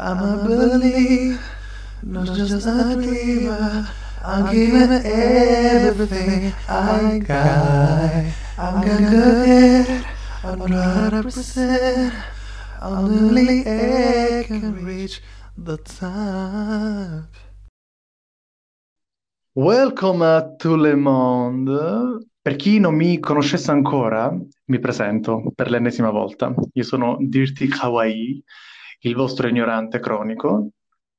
I'm a believer, not just a dreamer. I'm giving everything I got. I'm gonna get 100%. Only I can reach the top. Welcome to Le Monde. Per chi non mi conoscesse ancora, mi presento per l'ennesima volta. Io sono Dirty Kawaii, il vostro ignorante cronico,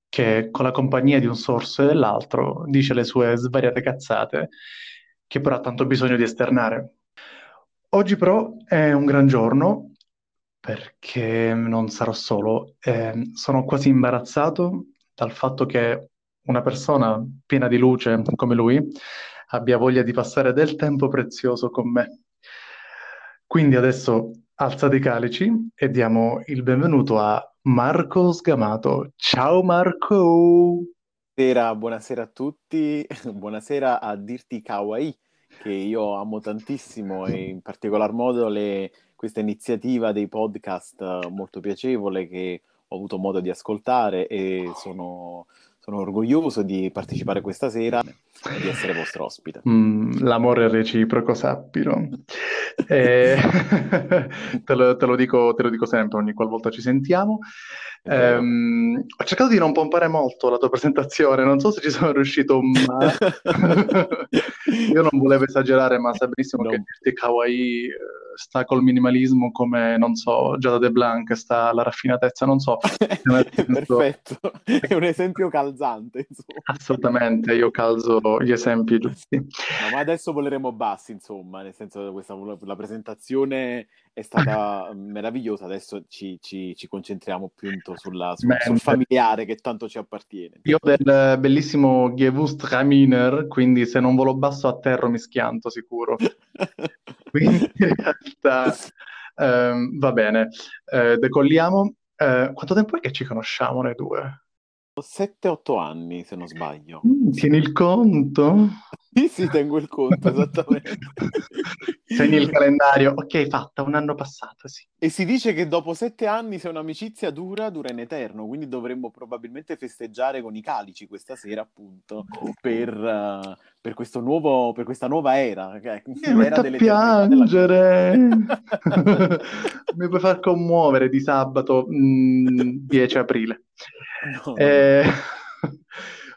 che con la compagnia di un sorso e dell'altro dice le sue svariate cazzate, che però ha tanto bisogno di esternare. Oggi però è un gran giorno perché non sarò solo. Eh, sono quasi imbarazzato dal fatto che una persona piena di luce come lui abbia voglia di passare del tempo prezioso con me. Quindi adesso alzate i calici e diamo il benvenuto a Marco Sgamato. Ciao Marco! Buonasera, buonasera a tutti, buonasera a Dirti Kawaii, che io amo tantissimo e in particolar modo le, questa iniziativa dei podcast molto piacevole che ho avuto modo di ascoltare e sono sono orgoglioso di partecipare questa sera e di essere vostro ospite. Mm, l'amore è reciproco, sappilo. eh, te, lo, te, lo dico, te, lo, dico, sempre ogni qualvolta ci sentiamo. Eh, ho cercato di non pompare molto la tua presentazione, non so se ci sono riuscito, ma io non volevo esagerare, ma sai benissimo no. che questi kawaii eh, sta col minimalismo come, non so, Giada De Blanc, sta la raffinatezza, non so. Perfetto, è un esempio calzante. Insomma. Assolutamente, io calzo gli esempi giusti. No, ma adesso voleremo bassi, insomma, nel senso che questa, la presentazione è stata meravigliosa, adesso ci, ci, ci concentriamo più sulla, sul, sul, familiare che tanto ci appartiene. Io del bellissimo Gewurztraminer, quindi se non volo basso a terra mi schianto sicuro. quindi in realtà ehm, va bene, eh, decolliamo. Eh, quanto tempo è che ci conosciamo noi due? 7-8 anni, se non sbaglio. Mm, tieni il conto? Sì, sì, tengo il conto, esattamente. Segni il calendario. Ok, fatta, un anno passato, sì. E si dice che dopo sette anni, se un'amicizia dura, dura in eterno, quindi dovremmo probabilmente festeggiare con i calici questa sera, appunto, per, uh, per, questo nuovo, per questa nuova era. Che Mi metto a piangere! Della... Mi puoi far commuovere di sabato mh, mm, 10 aprile. No. Eh...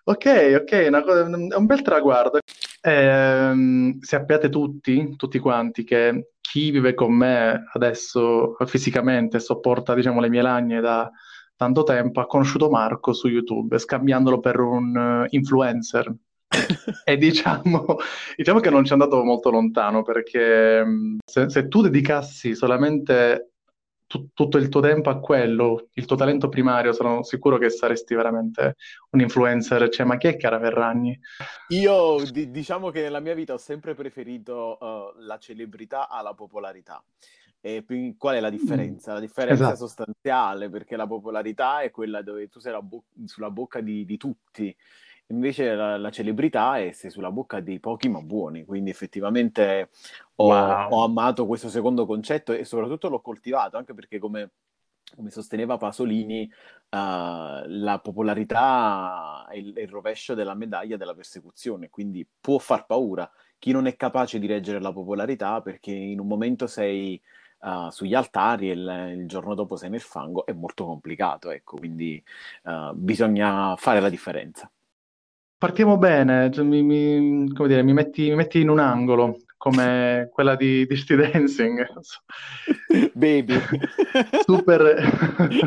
ok, ok, è, cosa, è un bel traguardo. Eh, sappiate tutti, tutti quanti, che chi vive con me adesso fisicamente sopporta, diciamo, le mie lagne da tanto tempo, ha conosciuto Marco su YouTube, scambiandolo per un uh, influencer. e diciamo, diciamo, che non ci è andato molto lontano perché se, se tu dedicassi solamente tu, tutto il tuo tempo a quello, il tuo talento primario, sono sicuro che saresti veramente un influencer. Cioè, ma chi è Chiara Ferragni? Io di- diciamo che nella mia vita ho sempre preferito uh, la celebrità alla popolarità. E qual è la differenza? La differenza esatto. sostanziale, perché la popolarità è quella dove tu sei bo- sulla bocca di, di tutti Invece la, la, celebrità è essere sulla bocca dei pochi ma buoni, quindi effettivamente ho, wow. ho, amato questo secondo concetto e soprattutto l'ho coltivato, anche perché come, come sosteneva Pasolini, uh, la popolarità è il, è il, rovescio della medaglia della persecuzione, quindi può far paura chi non è capace di reggere la popolarità perché in un momento sei... Uh, sugli altari e il, il, giorno dopo sei nel fango è molto complicato, ecco, quindi uh, bisogna fare la differenza. Partiamo bene, cioè, mi, mi, come dire, mi metti, mi metti in un angolo, come quella di Dirty Dancing. Baby. super,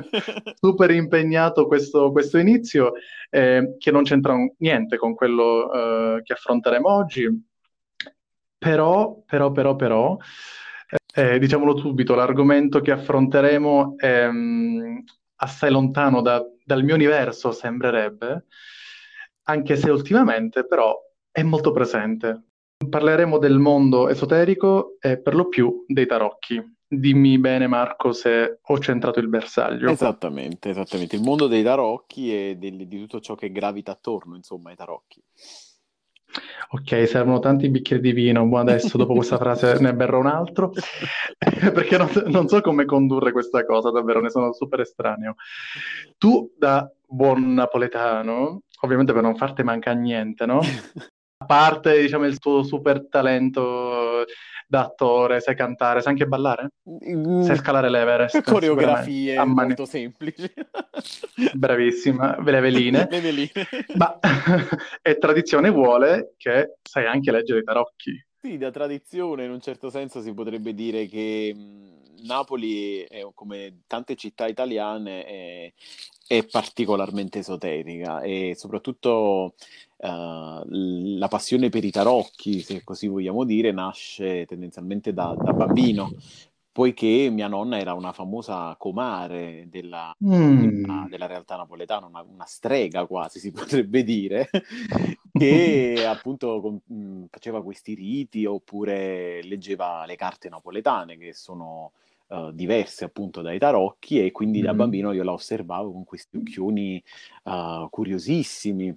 super impegnato questo, questo inizio, eh, che non c'entra niente con quello eh, che affronteremo oggi. Però, però, però, però, eh, diciamolo subito, l'argomento che affronteremo è um, assai lontano da, dal mio universo, sembrerebbe, anche se ultimamente però è molto presente. Parleremo del mondo esoterico e per lo più dei tarocchi. Dimmi bene Marco se ho centrato il bersaglio. Esattamente, esattamente. Il mondo dei tarocchi e di, di tutto ciò che gravita attorno, insomma, ai tarocchi. Ok, servono tanti bicchieri di vino. Buon adesso, dopo questa frase, ne berrò un altro, perché non, non so come condurre questa cosa, davvero, ne sono super estraneo. Tu, da buon napoletano, ovviamente per non farti mancare niente, no? A parte, diciamo, il tuo super talento da attore, sai cantare, sai anche ballare? Mm, Sai scalare l'Everest, Coreografie. A molto semplici. Bravissima, le veline. Le veline. Ma e tradizione vuole che sai anche leggere i tarocchi. Sì, da tradizione in un certo senso si potrebbe dire che mh, Napoli, è, come tante città italiane, è, è particolarmente esoterica e soprattutto uh, la passione per i tarocchi, se così vogliamo dire, nasce tendenzialmente da, da bambino, poiché mia nonna era una famosa comare della, Mm. della, della realtà napoletana, una, una strega quasi si potrebbe dire, che appunto com- mh, faceva questi riti oppure leggeva le carte napoletane che sono uh, diverse appunto dai tarocchi e quindi da Mhm. bambino io la osservavo con questi occhioni uh, curiosissimi.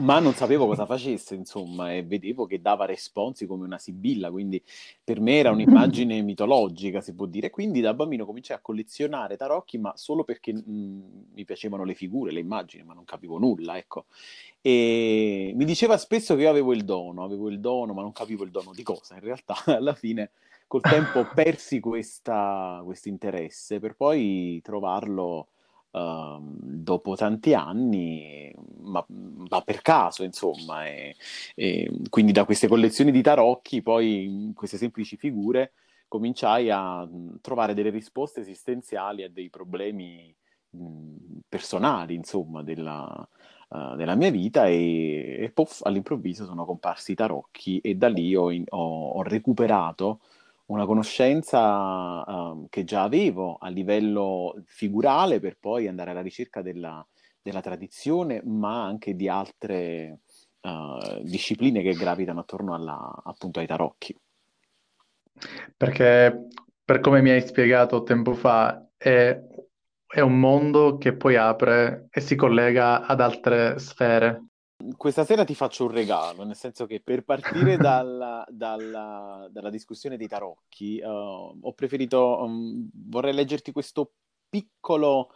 Ma non sapevo cosa facesse, insomma, e vedevo che dava responsi come una sibilla, quindi per me era un'immagine mitologica, si può dire. Quindi da bambino cominciai a collezionare tarocchi, ma solo perché mh, mi piacevano le figure, le immagini, ma non capivo nulla, ecco. E mi diceva spesso che io avevo il dono, avevo il dono, ma non capivo il dono di cosa. In realtà, alla fine, col tempo persi questo interesse per poi trovarlo uh, dopo tanti anni, ma, ma per caso, insomma. E, e quindi da queste collezioni di tarocchi, poi queste semplici figure, cominciai a trovare delle risposte esistenziali a dei problemi personali, insomma, della, uh, della mia vita e, e puff, all'improvviso sono comparsi i tarocchi e da lì ho, in, ho, ho recuperato una conoscenza uh, che già avevo a livello figurale per poi andare alla ricerca della, della tradizione, ma anche di altre uh, discipline che gravitano attorno alla, appunto ai tarocchi. Perché, per come mi hai spiegato tempo fa, è, è un mondo che poi apre e si collega ad altre sfere. Questa sera ti faccio un regalo, nel senso che per partire dalla, dalla, dalla discussione dei tarocchi, uh, ho preferito, um, vorrei leggerti questo piccolo,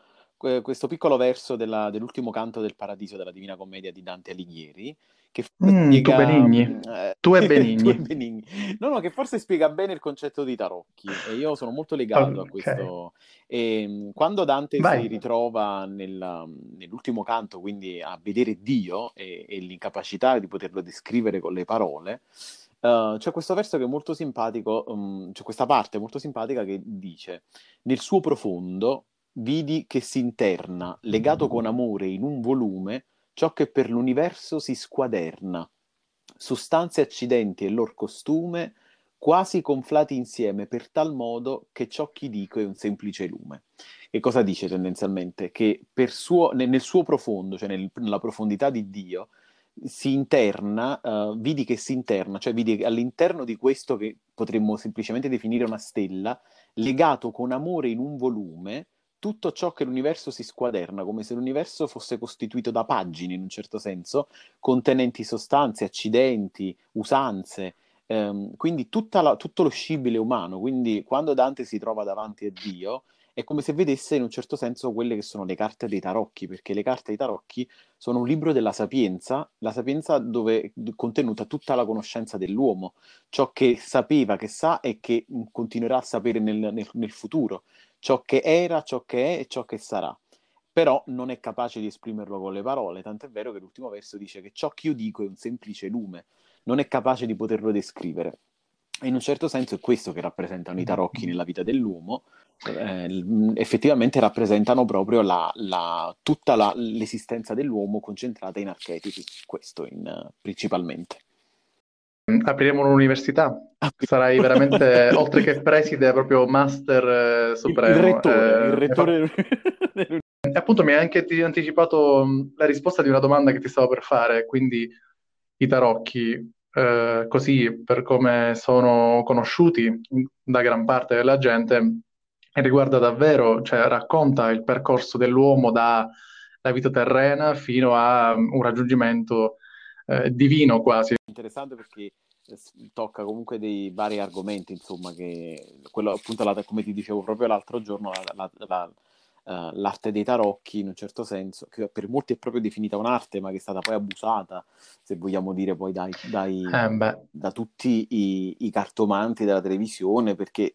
questo piccolo verso della, dell'ultimo canto del Paradiso della Divina Commedia di Dante Alighieri, che mm, spiega... Tu Benigni. Eh, tu e Benigni. tu Benigni. No, no, che forse spiega bene il concetto di tarocchi e io sono molto legato okay. a questo. E, quando Dante Vai. si ritrova nel, nell'ultimo canto, quindi a vedere Dio e, e l'incapacità di poterlo descrivere con le parole, Uh, c'è questo verso che è molto simpatico, um, c'è questa parte molto simpatica che dice: Nel suo profondo vidi che si interna, legato con amore in un volume, ciò che per l'universo si squaderna, sostanze accidenti e lor costume, quasi conflati insieme per tal modo che ciò che dico è un semplice lume. E cosa dice tendenzialmente? Che suo, nel, suo profondo, cioè nel, nella profondità di Dio, si interna, uh, vidi che si interna, cioè vidi all'interno di questo che potremmo semplicemente definire una stella, legato con amore in un volume, tutto ciò che l'universo si squaderna, come se l'universo fosse costituito da pagine, in un certo senso, contenenti sostanze, accidenti, usanze, ehm, quindi la, tutto lo scibile umano. Quindi quando Dante si trova davanti a Dio, è come se vedesse in un certo senso quelle che sono le carte dei tarocchi, perché le carte dei tarocchi sono un libro della sapienza, la sapienza dove è contenuta tutta la conoscenza dell'uomo, ciò che sapeva, che sa e che continuerà a sapere nel, nel, nel futuro, ciò che era, ciò che è e ciò che sarà. Però non è capace di esprimerlo con le parole, tant'è vero che l'ultimo verso dice che ciò che io dico è un semplice lume, non è capace di poterlo descrivere. E in un certo senso è questo che rappresentano i tarocchi nella vita dell'uomo, eh, effettivamente rappresentano proprio la, la, tutta la, l'esistenza dell'uomo concentrata in archetipi, questo in, principalmente. Apriremo un'università, sarai veramente, oltre che preside, proprio master eh, supremo. Il rettore, eh, il rettore... E appunto mi hai anche anticipato la risposta di una domanda che ti stavo per fare, quindi i tarocchi, eh, così per come sono conosciuti da gran parte della gente, riguarda davvero, cioè racconta il percorso dell'uomo dalla vita terrena fino a un raggiungimento eh, divino quasi. Interessante perché tocca comunque dei vari argomenti, insomma, che quello appunto, la, come ti dicevo proprio l'altro giorno, la, la, uh, l'arte dei tarocchi in un certo senso, che per molti è proprio definita un'arte, ma che è stata poi abusata, se vogliamo dire, poi dai, dai eh da tutti i, i cartomanti della televisione, perché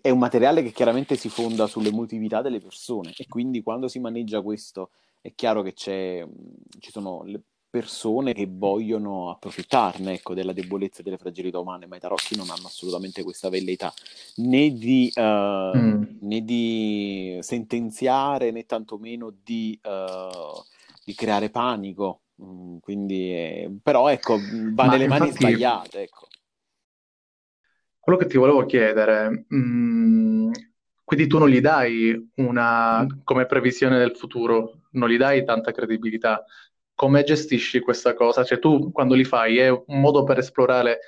è un materiale che chiaramente si fonda sull'emotività delle persone e quindi quando si maneggia questo è chiaro che c'è, ci sono le persone che vogliono approfittarne ecco, della debolezza e delle fragilità umane, ma i tarocchi non hanno assolutamente questa velleità né di, uh, mm. né di sentenziare né tantomeno di, uh, di creare panico. Mm, quindi, eh, però ecco, va ma nelle infatti, mani sbagliate. Ecco. Quello che ti volevo chiedere, mh, mm, quindi tu non gli dai una come previsione del futuro, non gli dai tanta credibilità come gestisci questa cosa? Cioè tu quando li fai è un modo per esplorare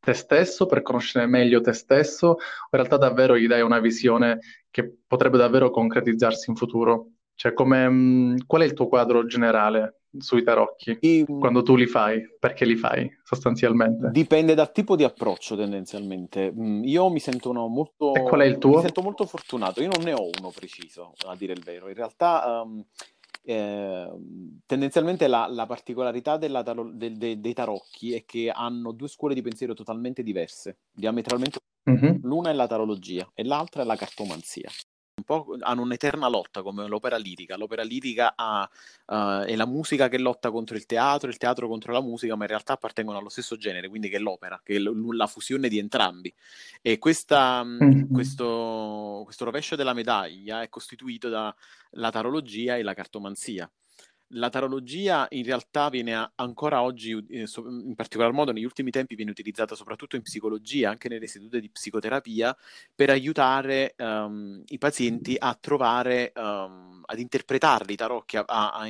te stesso, per conoscere meglio te stesso, o in realtà davvero gli dai una visione che potrebbe davvero concretizzarsi in futuro? Cioè come, mh, qual è il tuo quadro generale sui tarocchi e, quando tu li fai? Perché li fai sostanzialmente? Dipende dal tipo di approccio tendenzialmente. Io mi sento molto... E qual è il tuo? Mi sento molto fortunato. Io non ne ho uno preciso, a dire il vero. In realtà... Um eh, tendenzialmente la, la particolarità della, de, de, dei tarocchi è che hanno due scuole di pensiero totalmente diverse, diametralmente. Mm-hmm. L'una è la tarologia e l'altra è la cartomanzia hanno un'eterna lotta come l'opera lirica. L'opera lirica ha, uh, è la musica che lotta contro il teatro, il teatro contro la musica, ma in realtà appartengono allo stesso genere, quindi che è l'opera, che è l- la fusione di entrambi. E questa, mm-hmm. questo, questo rovescio della medaglia è costituito dalla tarologia e la cartomanzia la tarologia in realtà viene ancora oggi, eh, in particolar modo negli ultimi tempi, viene utilizzata soprattutto in psicologia, anche nelle sedute di psicoterapia, per aiutare um, i pazienti a trovare, um, ad interpretarli i tarocchi, a, a, a,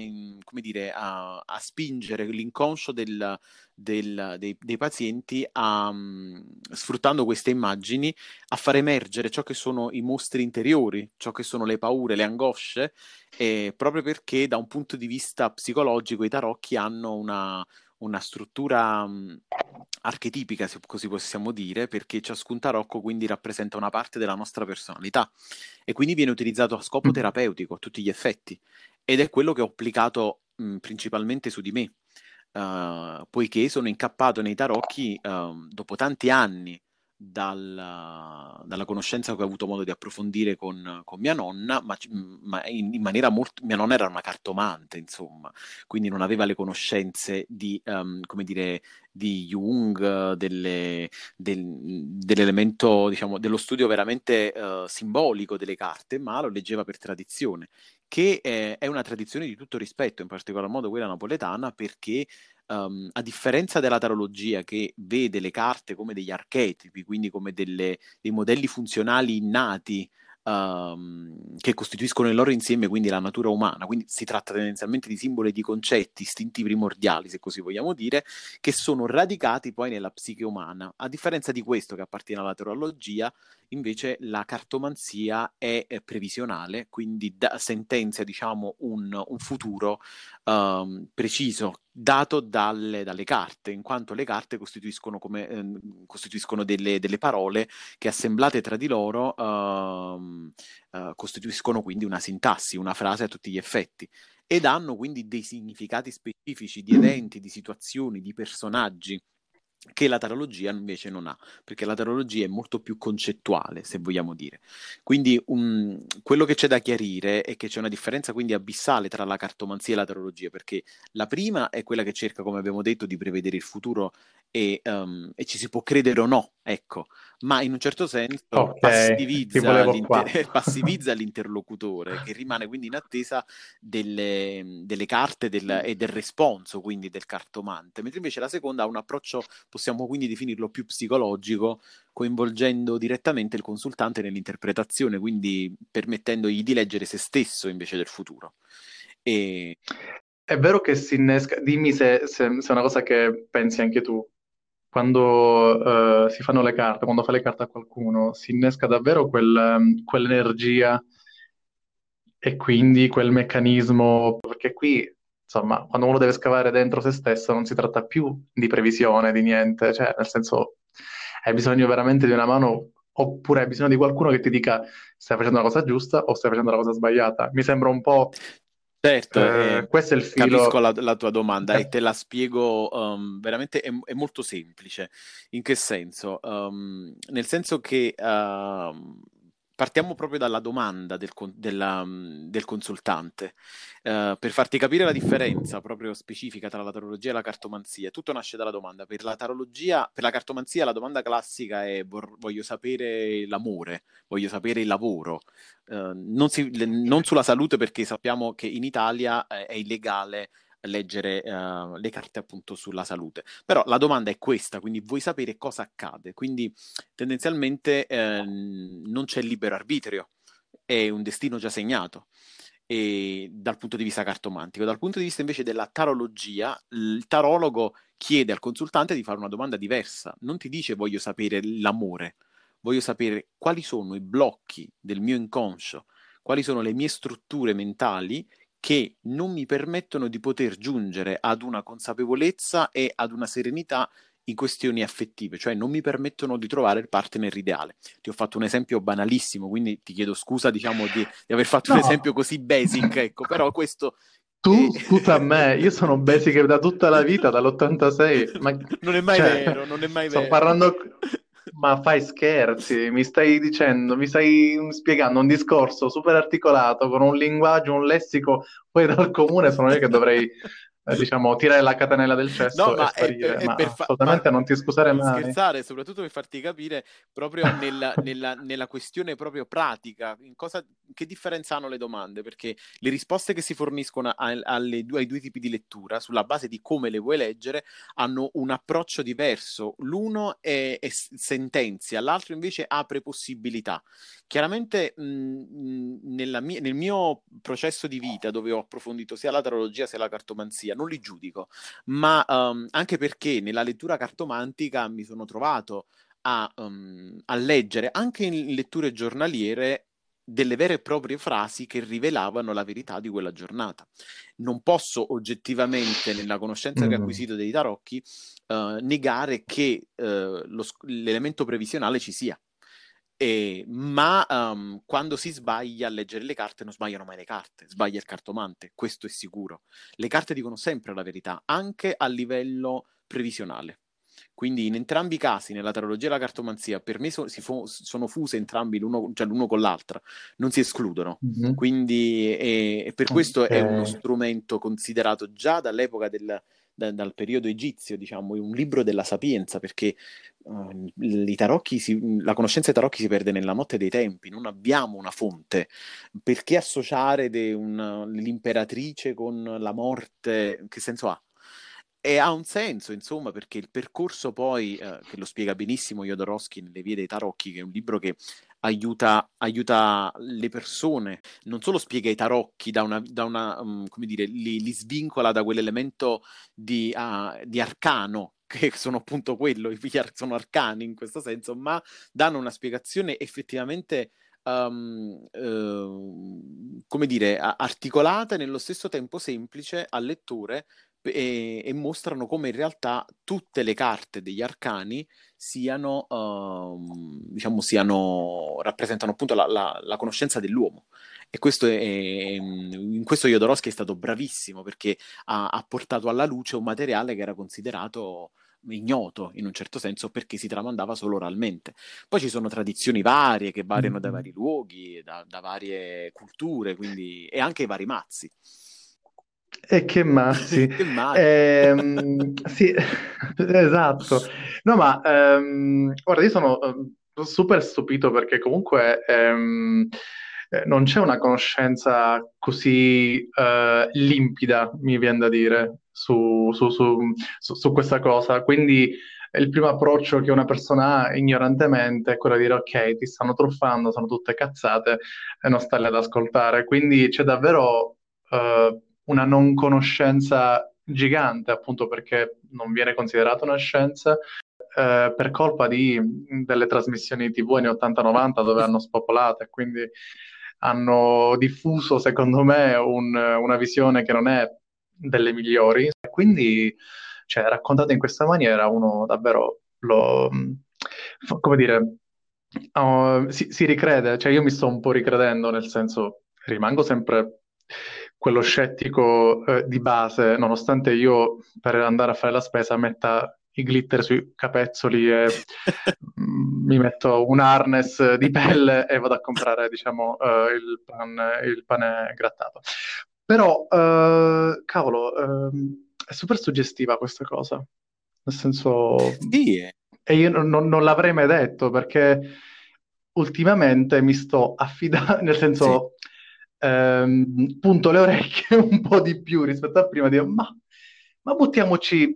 dire, a spingere l'inconscio del, del, dei, dei, pazienti a, um, sfruttando queste immagini a far emergere ciò che sono i mostri interiori, ciò che sono le paure, le angosce, eh, proprio perché da un punto di vista psicologico i tarocchi hanno una, una struttura um, archetipica, se così possiamo dire, perché ciascun tarocco quindi rappresenta una parte della nostra personalità e quindi viene utilizzato a scopo terapeutico a tutti gli effetti ed è quello che ho applicato mh, principalmente su di me uh, poiché sono incappato nei tarocchi uh, dopo tanti anni dalla, dalla, conoscenza che ho avuto modo di approfondire con, con mia nonna, ma, ma in, in, maniera molto... mia nonna era una cartomante, insomma, quindi non aveva le conoscenze di, um, come dire, di Jung, delle, del, dell'elemento, diciamo, dello studio veramente uh, simbolico delle carte, ma lo leggeva per tradizione, che è, è una tradizione di tutto rispetto, in particolar modo quella napoletana, perché um, a differenza della tarologia che vede le carte come degli archetipi, quindi come delle, dei modelli funzionali innati um, che costituiscono il loro insieme, quindi la natura umana, quindi si tratta tendenzialmente di simboli e di concetti, istinti primordiali, se così vogliamo dire, che sono radicati poi nella psiche umana. A differenza di questo che appartiene alla tarologia, invece la cartomanzia è, previsionale, quindi da, sentenzia diciamo un, un futuro um, preciso dato dalle, dalle, carte, in quanto le carte costituiscono, come, eh, costituiscono delle, delle, parole che assemblate tra di loro uh, uh, costituiscono quindi una sintassi, una frase a tutti gli effetti ed hanno quindi dei significati specifici di eventi, di situazioni, di personaggi che la tarologia invece non ha, perché la tarologia è molto più concettuale, se vogliamo dire. Quindi um, quello che c'è da chiarire è che c'è una differenza quindi abissale tra la cartomanzia e la tarologia, perché la prima è quella che cerca, come abbiamo detto, di prevedere il futuro e, um, e ci si può credere o no, ecco, ma in un certo senso okay, passivizza, l'inter- passivizza, l'interlocutore che rimane quindi in attesa delle, delle carte del, e del responso quindi del cartomante, mentre invece la seconda ha un approccio, possiamo quindi definirlo più psicologico, coinvolgendo direttamente il consultante nell'interpretazione, quindi permettendogli di leggere se stesso invece del futuro. E... È vero che si innesca, dimmi se, è una cosa che pensi anche tu, quando uh, si fanno le carte, quando fai le carte a qualcuno, si innesca davvero quel, um, quell'energia e quindi quel meccanismo, perché qui insomma, quando uno deve scavare dentro se stesso non si tratta più di previsione, di niente, cioè nel senso hai bisogno veramente di una mano oppure hai bisogno di qualcuno che ti dica stai facendo la cosa giusta o stai facendo la cosa sbagliata. Mi sembra un po'... Certo, eh, eh, questo è il filo. Capisco la, la tua domanda eh. e te la spiego um, veramente, è, è, molto semplice. In che senso? Um, nel senso che uh, partiamo proprio dalla domanda del, della, del consultante, uh, per farti capire la differenza proprio specifica tra la tarologia e la cartomanzia. Tutto nasce dalla domanda. Per la tarologia, per la cartomanzia la domanda classica è vor- voglio sapere l'amore, voglio sapere il lavoro, uh, non, si, non, sulla salute perché sappiamo che in Italia è illegale leggere uh, le carte appunto sulla salute. Però la domanda è questa, quindi vuoi sapere cosa accade. Quindi tendenzialmente eh, non c'è libero arbitrio, è un destino già segnato. E dal punto di vista cartomantico. Dal punto di vista invece della tarologia, il tarologo chiede al consultante di fare una domanda diversa. Non ti dice voglio sapere l'amore, voglio sapere quali sono i blocchi del mio inconscio, quali sono le mie strutture mentali che non mi permettono di poter giungere ad una consapevolezza e ad una serenità in questioni affettive, cioè non mi permettono di trovare il partner ideale. Ti ho fatto un esempio banalissimo, quindi ti chiedo scusa, diciamo, di, di aver fatto no. un esempio così basic, ecco, però questo... Tu scusa a me, io sono basic da tutta la vita, dall'86. Ma... Non è mai cioè, vero, non è mai sto vero. Parlando... Ma fai scherzi, mi stai dicendo, mi stai spiegando un discorso super articolato con un linguaggio, un lessico poi dal comune, sono io che dovrei eh, diciamo, tirare la catenella del cesso no, e sparire, è, è, ma per fa- assolutamente ma non ti scusare mai. scherzare, soprattutto per farti capire proprio nella, nella, nella questione proprio pratica, cosa, che differenza hanno le domande, perché le risposte che si forniscono a, alle, ai due tipi di lettura, sulla base di come le vuoi leggere, hanno un approccio diverso. L'uno è, è sentenzia, l'altro invece apre possibilità. Chiaramente mh, mia, nel mio processo di vita, dove ho approfondito sia la tarologia sia la cartomanzia, non li giudico, ma um, anche perché nella lettura cartomantica mi sono trovato a, um, a leggere anche in letture giornaliere delle vere e proprie frasi che rivelavano la verità di quella giornata. Non posso oggettivamente, nella conoscenza mm. che ho acquisito dei tarocchi, uh, negare che uh, lo, l'elemento previsionale ci sia. E, ma um, quando si sbaglia a leggere le carte non sbagliano mai le carte, sbaglia il cartomante, questo è sicuro. Le carte dicono sempre la verità, anche a livello previsionale. Quindi in entrambi i casi, nella tarologia e la cartomanzia, per me so, fu- sono fuse entrambi l'uno, cioè l'uno con l'altra, non si escludono. Mm-hmm. Quindi e, e per questo okay. è uno strumento considerato già dall'epoca del, da, dal periodo egizio, diciamo, un libro della sapienza, perché uh, i tarocchi si, la conoscenza dei tarocchi si perde nella notte dei tempi, non abbiamo una fonte. Perché associare una, l'imperatrice con la morte? Che senso ha? E ha un senso, insomma, perché il percorso poi, eh, che lo spiega benissimo Jodorowsky nelle vie dei tarocchi, che è un libro che aiuta, aiuta le persone, non solo spiega i tarocchi da una, da una um, come dire, li, li, svincola da quell'elemento di, uh, di arcano che sono appunto quello, sono arcani in questo senso, ma danno una spiegazione effettivamente, um, uh, come dire, articolata e nello stesso tempo semplice al lettore e, e, mostrano come in realtà tutte le carte degli arcani siano, uh, diciamo, siano rappresentano appunto la, la, la, conoscenza dell'uomo. E questo è, in questo Jodorowsky è stato bravissimo perché ha, ha portato alla luce un materiale che era considerato ignoto in un certo senso perché si tramandava solo oralmente. Poi ci sono tradizioni varie che variano da vari luoghi, da, da varie culture, quindi, e anche i vari mazzi. E che massi. che massi. Eh, sì, esatto. No, ma ehm, guarda, io sono ehm, super stupito perché comunque ehm, eh, non c'è una conoscenza così eh, limpida, mi viene da dire, su, su, su, su, questa cosa. Quindi il primo approccio che una persona ha ignorantemente è quello di dire ok, ti stanno truffando, sono tutte cazzate e non stai ad ascoltare. Quindi c'è davvero... Uh, una non conoscenza gigante, appunto perché non viene considerata una scienza, eh, per colpa di, delle trasmissioni TV anni 80-90 dove hanno spopolato e quindi hanno diffuso, secondo me, un, una visione che non è delle migliori. Quindi, cioè, raccontate in questa maniera, uno davvero lo, come dire, uh, si, si ricrede, cioè io mi sto un po' ricredendo, nel senso, rimango sempre quello scettico eh, di base, nonostante io per andare a fare la spesa metta i glitter sui capezzoli e mi metto un harness di pelle e vado a comprare, diciamo, uh, il, pan, il, pane grattato. Però, uh, cavolo, uh, è super suggestiva questa cosa. Nel senso... Sì. E io non, non, non l'avrei mai detto perché ultimamente mi sto affidando, nel senso... Sì. Ehm, punto le orecchie un po' di più rispetto a prima, dico, ma, ma buttiamoci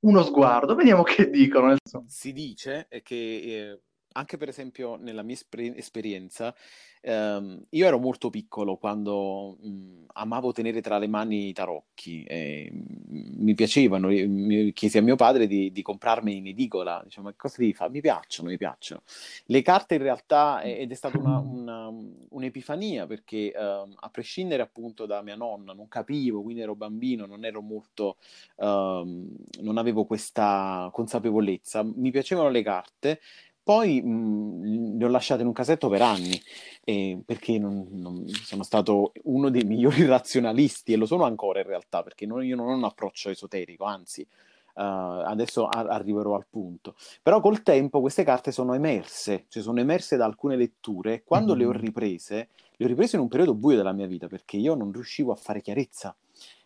uno sguardo, vediamo che dicono. Si dice che eh, anche per esempio nella mia esper- esperienza, ehm, io ero molto piccolo quando mh, amavo tenere tra le mani i tarocchi, e, mh, mi piacevano, mi chiesi a mio padre di, di comprarmi in edicola, diciamo, ma cosa devi fare? Mi piacciono, mi piacciono. Le carte in realtà, ed è stata una, una, un'epifania perché ehm, a prescindere appunto da mia nonna, non capivo, quindi ero bambino, non ero molto, ehm, non avevo questa consapevolezza, mi piacevano le carte, poi mh, le ho lasciate in un casetto per anni, eh, perché non, non, sono stato uno dei migliori razionalisti, e lo sono ancora in realtà, perché non, io non ho un approccio esoterico, anzi, uh, adesso a- arriverò al punto. Però col tempo queste carte sono emerse, cioè sono emerse da alcune letture, e quando mm-hmm. le ho riprese, le ho riprese in un periodo buio della mia vita, perché io non riuscivo a fare chiarezza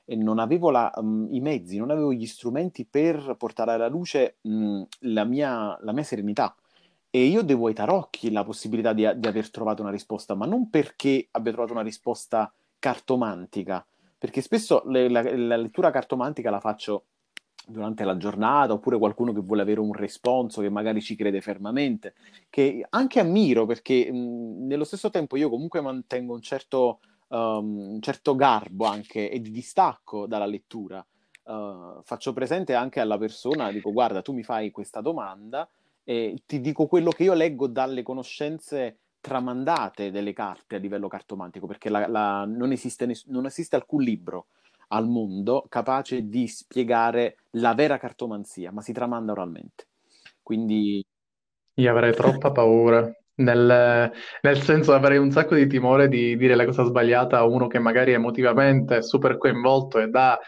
e non avevo la, um, i mezzi, non avevo gli strumenti per portare alla luce mh, la, mia, la mia serenità e io devo ai tarocchi la possibilità di, di aver trovato una risposta, ma non perché abbia trovato una risposta cartomantica, perché spesso le, la, la, lettura cartomantica la faccio durante la giornata, oppure qualcuno che vuole avere un responso, che magari ci crede fermamente, che anche ammiro, perché mh, nello stesso tempo io comunque mantengo un certo, um, un certo garbo anche e di distacco dalla lettura. Uh, faccio presente anche alla persona, dico guarda, tu mi fai questa domanda, e ti dico quello che io leggo dalle conoscenze tramandate delle carte a livello cartomantico, perché la, la, non, esiste ness- non, esiste alcun libro al mondo capace di spiegare la vera cartomanzia, ma si tramanda oralmente. Quindi... Io avrei troppa paura, nel, nel senso avrei un sacco di timore di dire la cosa sbagliata a uno che magari emotivamente è super coinvolto e dà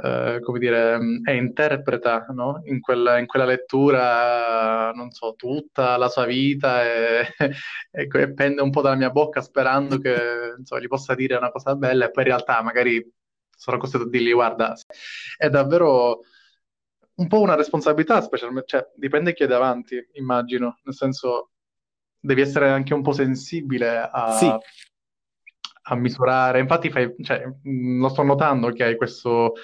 eh, come dire, e interpreta no? in, quella, in, quella, lettura, non so, tutta la sua vita e, e, e pende un po' dalla mia bocca sperando che insomma, gli possa dire una cosa bella e poi in realtà magari sono costretto a dirgli guarda, è davvero un po' una responsabilità, specialmente, cioè, dipende chi è davanti, immagino, nel senso devi essere anche un po' sensibile a, sì. A misurare. Infatti, fai, cioè, lo sto notando che hai questo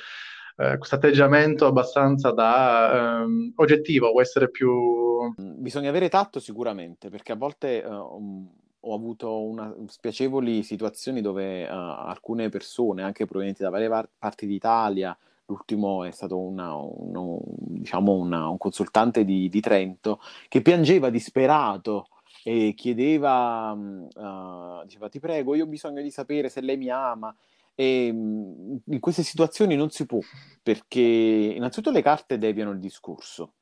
eh, atteggiamento abbastanza da ehm, oggettivo, può essere più... Bisogna avere tatto sicuramente, perché a volte eh, ho avuto una, spiacevoli situazioni dove uh, alcune persone, anche provenienti da varie par- parti d'Italia, l'ultimo è stato una, uno, diciamo una, un consultante di, di, Trento, che piangeva disperato e chiedeva, uh, diceva ti prego, io ho bisogno di sapere se lei mi ama. E ehm, in queste situazioni non si può, perché innanzitutto le carte deviano il discorso.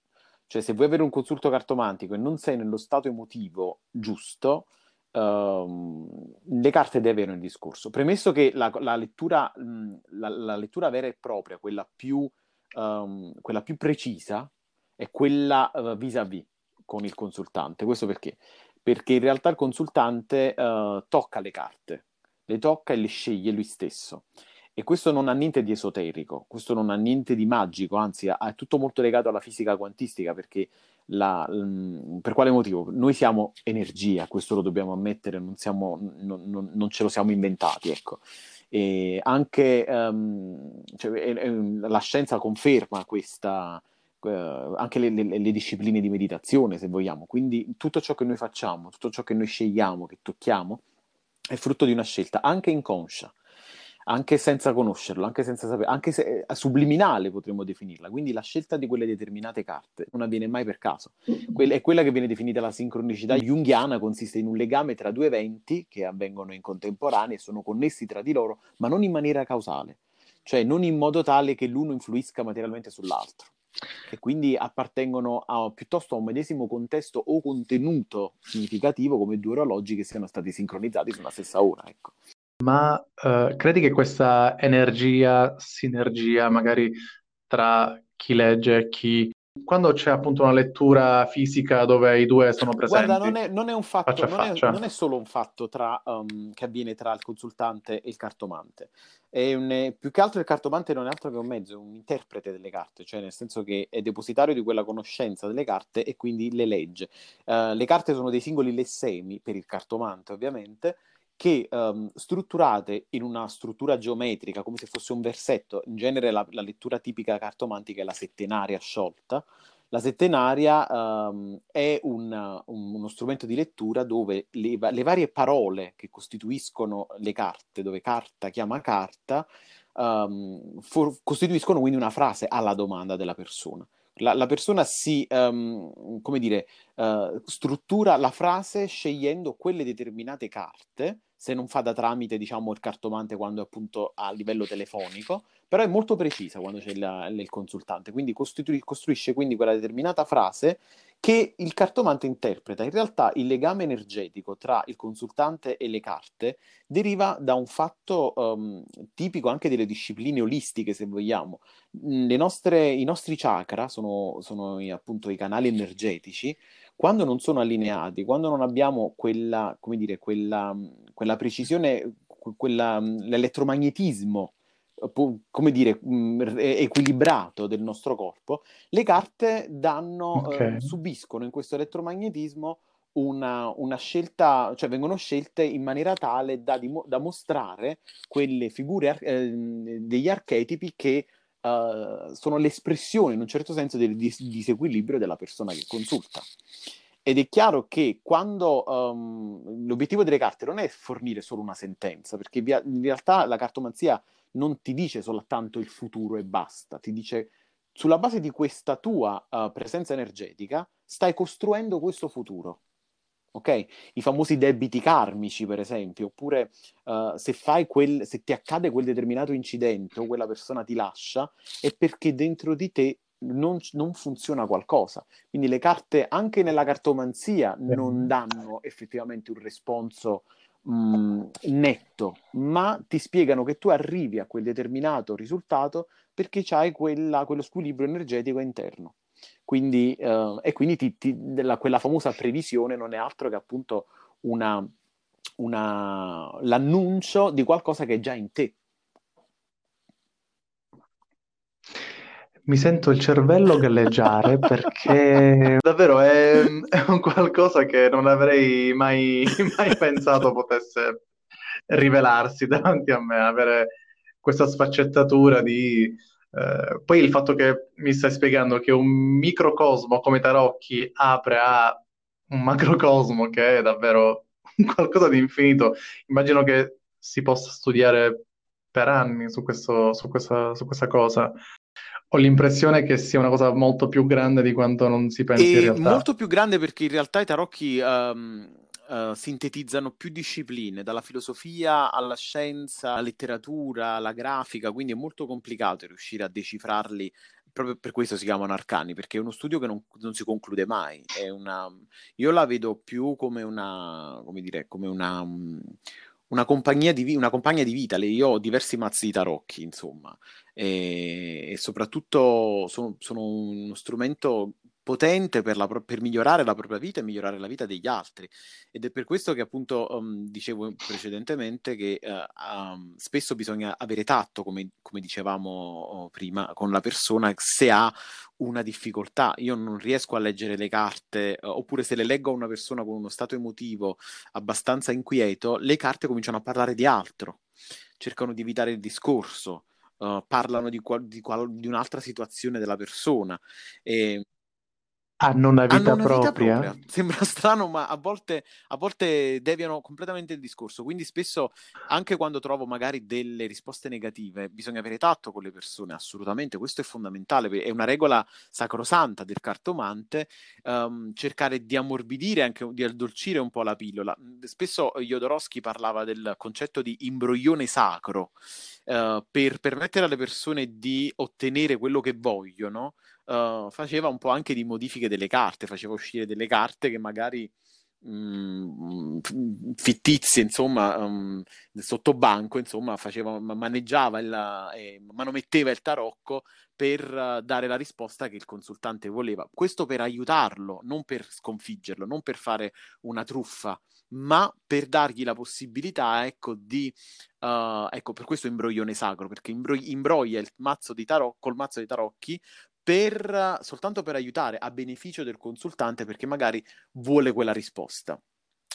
Cioè, se vuoi avere un consulto cartomantico e non sei nello stato emotivo giusto, um, le carte devono il discorso. Premesso che la, la, lettura, la, la, lettura, vera e propria, quella più, um, quella più precisa, è quella uh, vis-à-vis con il consultante. Questo perché? Perché in realtà il consultante uh, tocca le carte le tocca e le sceglie lui stesso. E questo non ha niente di esoterico, questo non ha niente di magico, anzi è tutto molto legato alla fisica quantistica perché la, mm, per quale motivo? Noi siamo energia, questo lo dobbiamo ammettere, non, siamo, non, non, non ce lo siamo inventati, ecco. E anche um, cioè, la scienza conferma questa, uh, anche le, le, le, discipline di meditazione, se vogliamo. Quindi tutto ciò che noi facciamo, tutto ciò che noi scegliamo, che tocchiamo, è frutto di una scelta anche inconscia, anche senza conoscerlo, anche senza sapere, anche se, eh, subliminale potremmo definirla. Quindi la scelta di quelle determinate carte non avviene mai per caso. Que- è quella che viene definita la sincronicità junghiana, consiste in un legame tra due eventi che avvengono in contemporanea e sono connessi tra di loro, ma non in maniera causale. cioè non in modo tale che l'uno influisca materialmente sull'altro e quindi appartengono a, piuttosto a un medesimo contesto o contenuto significativo come due orologi che siano stati sincronizzati sulla stessa ora. Ecco. Ma uh, credi che questa energia, sinergia magari tra chi legge e chi quando c'è appunto una lettura fisica dove i due sono presenti. Guarda, non è, non è un fatto, non è, non è, solo un fatto tra, um, che avviene tra il consultante e il cartomante. Un, più che altro il cartomante non è altro che un mezzo, un interprete delle carte, cioè nel senso che è depositario di quella conoscenza delle carte e quindi le legge. Uh, le carte sono dei singoli lessemi per il cartomante, ovviamente, che um, strutturate in una struttura geometrica, come se fosse un versetto, in genere la, la lettura tipica cartomantica è la settenaria sciolta, la settenaria um, è un, un, uno strumento di lettura dove le, le, varie parole che costituiscono le carte, dove carta chiama carta, um, for, costituiscono quindi una frase alla domanda della persona. La, la persona si, um, come dire, uh, struttura la frase scegliendo quelle determinate carte se non fa da tramite, diciamo, il cartomante quando è appunto a livello telefonico, però è molto precisa quando c'è il, il consultante, quindi costrui, costruisce quindi quella determinata frase che il cartomante interpreta. In realtà il legame energetico tra il consultante e le carte deriva da un fatto um, tipico anche delle discipline olistiche, se vogliamo. Nostre, I nostri chakra sono, sono appunto i canali energetici quando non sono allineati, quando non abbiamo quella, come dire, quella, quella precisione, quella, l'elettromagnetismo, come dire, equilibrato del nostro corpo, le carte danno, okay. eh, subiscono in questo elettromagnetismo una, una, scelta, cioè vengono scelte in maniera tale da, da mostrare quelle figure eh, degli archetipi che uh, sono l'espressione in un certo senso del dis- disequilibrio della persona che consulta. Ed è chiaro che quando um, l'obiettivo delle carte non è fornire solo una sentenza, perché via- in realtà la cartomanzia non ti dice soltanto il futuro e basta, ti dice sulla base di questa tua uh, presenza energetica stai costruendo questo futuro ok? I famosi debiti karmici, per esempio, oppure uh, se, fai quel, se ti accade quel determinato incidente o quella persona ti lascia, è perché dentro di te non, non, funziona qualcosa. Quindi le carte, anche nella cartomanzia, non danno effettivamente un responso mh, mm, netto, ma ti spiegano che tu arrivi a quel determinato risultato perché hai quella, quello squilibrio energetico interno. Quindi, uh, e quindi ti, ti, della, quella famosa previsione non è altro che appunto una, una, l'annuncio di qualcosa che è già in te. Mi sento il cervello galleggiare perché davvero è, è, un qualcosa che non avrei mai, mai pensato potesse rivelarsi davanti a me, avere questa sfaccettatura di eh, poi il fatto che mi stai spiegando che un microcosmo come Tarocchi apre a un macrocosmo che è davvero qualcosa di infinito, immagino che si possa studiare per anni su, questo, su, questa, su questa cosa. Ho l'impressione che sia una cosa molto più grande di quanto non si pensi e in realtà. Molto più grande perché in realtà i tarocchi um, uh, sintetizzano più discipline, dalla filosofia alla scienza, alla letteratura, alla grafica, quindi è molto complicato riuscire a decifrarli proprio per questo si chiamano arcani, perché è uno studio che non, non si conclude mai. Una, io la vedo più come una, come dire, come una, una, compagnia di, una compagna di vita. Io ho diversi mazzi di tarocchi, insomma, e, e soprattutto sono, sono, uno strumento potente per, la, per, migliorare la propria vita e migliorare la vita degli altri. Ed è per questo che appunto um, dicevo precedentemente che uh, um, spesso bisogna avere tatto, come, come dicevamo oh, prima, con la persona se ha una difficoltà. Io non riesco a leggere le carte, uh, oppure se le leggo a una persona con uno stato emotivo abbastanza inquieto, le carte cominciano a parlare di altro, cercano di evitare il discorso. Uh, parlano di, qual- di, qual- di, un'altra situazione della persona. E hanno una vita, hanno una propria. vita propria. Sembra strano, ma a volte, a volte deviano completamente il discorso. Quindi spesso, anche quando trovo magari delle risposte negative, bisogna avere tatto con le persone, assolutamente. Questo è fondamentale, è una regola sacrosanta del cartomante, um, cercare di ammorbidire, anche di addolcire un po' la pillola. Spesso Jodorowsky parlava del concetto di imbroglione sacro, uh, per permettere alle persone di ottenere quello che vogliono, uh, faceva un po' anche di modifiche delle carte, faceva uscire delle carte che magari mh, mm, fittizie, insomma, um, sotto banco, insomma, faceva, maneggiava, il, eh, manometteva il tarocco per uh, dare la risposta che il consultante voleva. Questo per aiutarlo, non per sconfiggerlo, non per fare una truffa, ma per dargli la possibilità, ecco, di... Uh, ecco, per questo imbroglione sacro, perché imbrogli- imbroglia il mazzo di tarocco, col mazzo di tarocchi per, soltanto per aiutare a beneficio del consultante perché magari vuole quella risposta.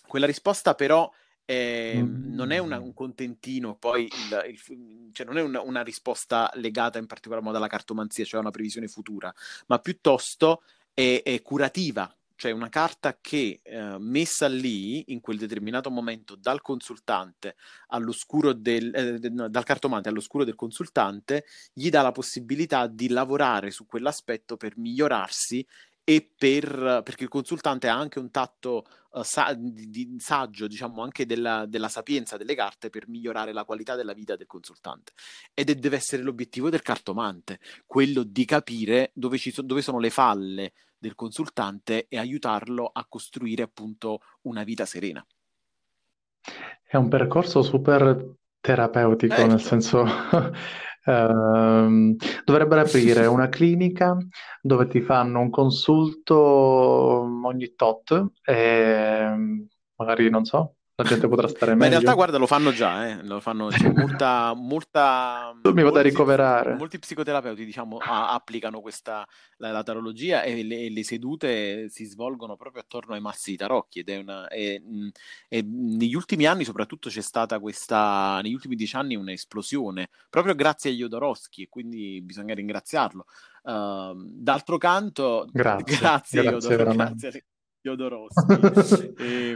Quella risposta però eh, mm. non è una, un contentino, poi il, il, cioè non è una, una, risposta legata in particolar modo alla cartomanzia, cioè a una previsione futura, ma piuttosto è, è curativa, cioè una carta che eh, messa lì in quel determinato momento dal consultante all'oscuro del, eh, dal cartomante all'oscuro del consultante gli dà la possibilità di lavorare su quell'aspetto per migliorarsi e per, perché il consultante ha anche un tatto uh, sa- di, di, saggio, diciamo anche della, della, sapienza delle carte per migliorare la qualità della vita del consultante. Ed è, deve essere l'obiettivo del cartomante, quello di capire dove, ci so- dove sono le falle del consultante e aiutarlo a costruire appunto una vita serena. È un percorso super terapeutico, ecco. nel senso ehm, dovrebbero aprire una clinica dove ti fanno un consulto ogni tot e magari non so, la gente potrà stare meglio. Ma in realtà, guarda, lo fanno già, eh? lo fanno, c'è molta, molta... Tu mi vado a ricoverare. Molti psicoterapeuti, diciamo, a, applicano questa, la, la tarologia e le, le, sedute si svolgono proprio attorno ai massi di tarocchi ed è una... E, e negli ultimi anni, soprattutto, c'è stata questa... negli ultimi dieci anni un'esplosione, proprio grazie a Jodorowsky e quindi bisogna ringraziarlo. Uh, d'altro canto, grazie, grazie, grazie Jodorowsky. Grazie Jodorowsky. e,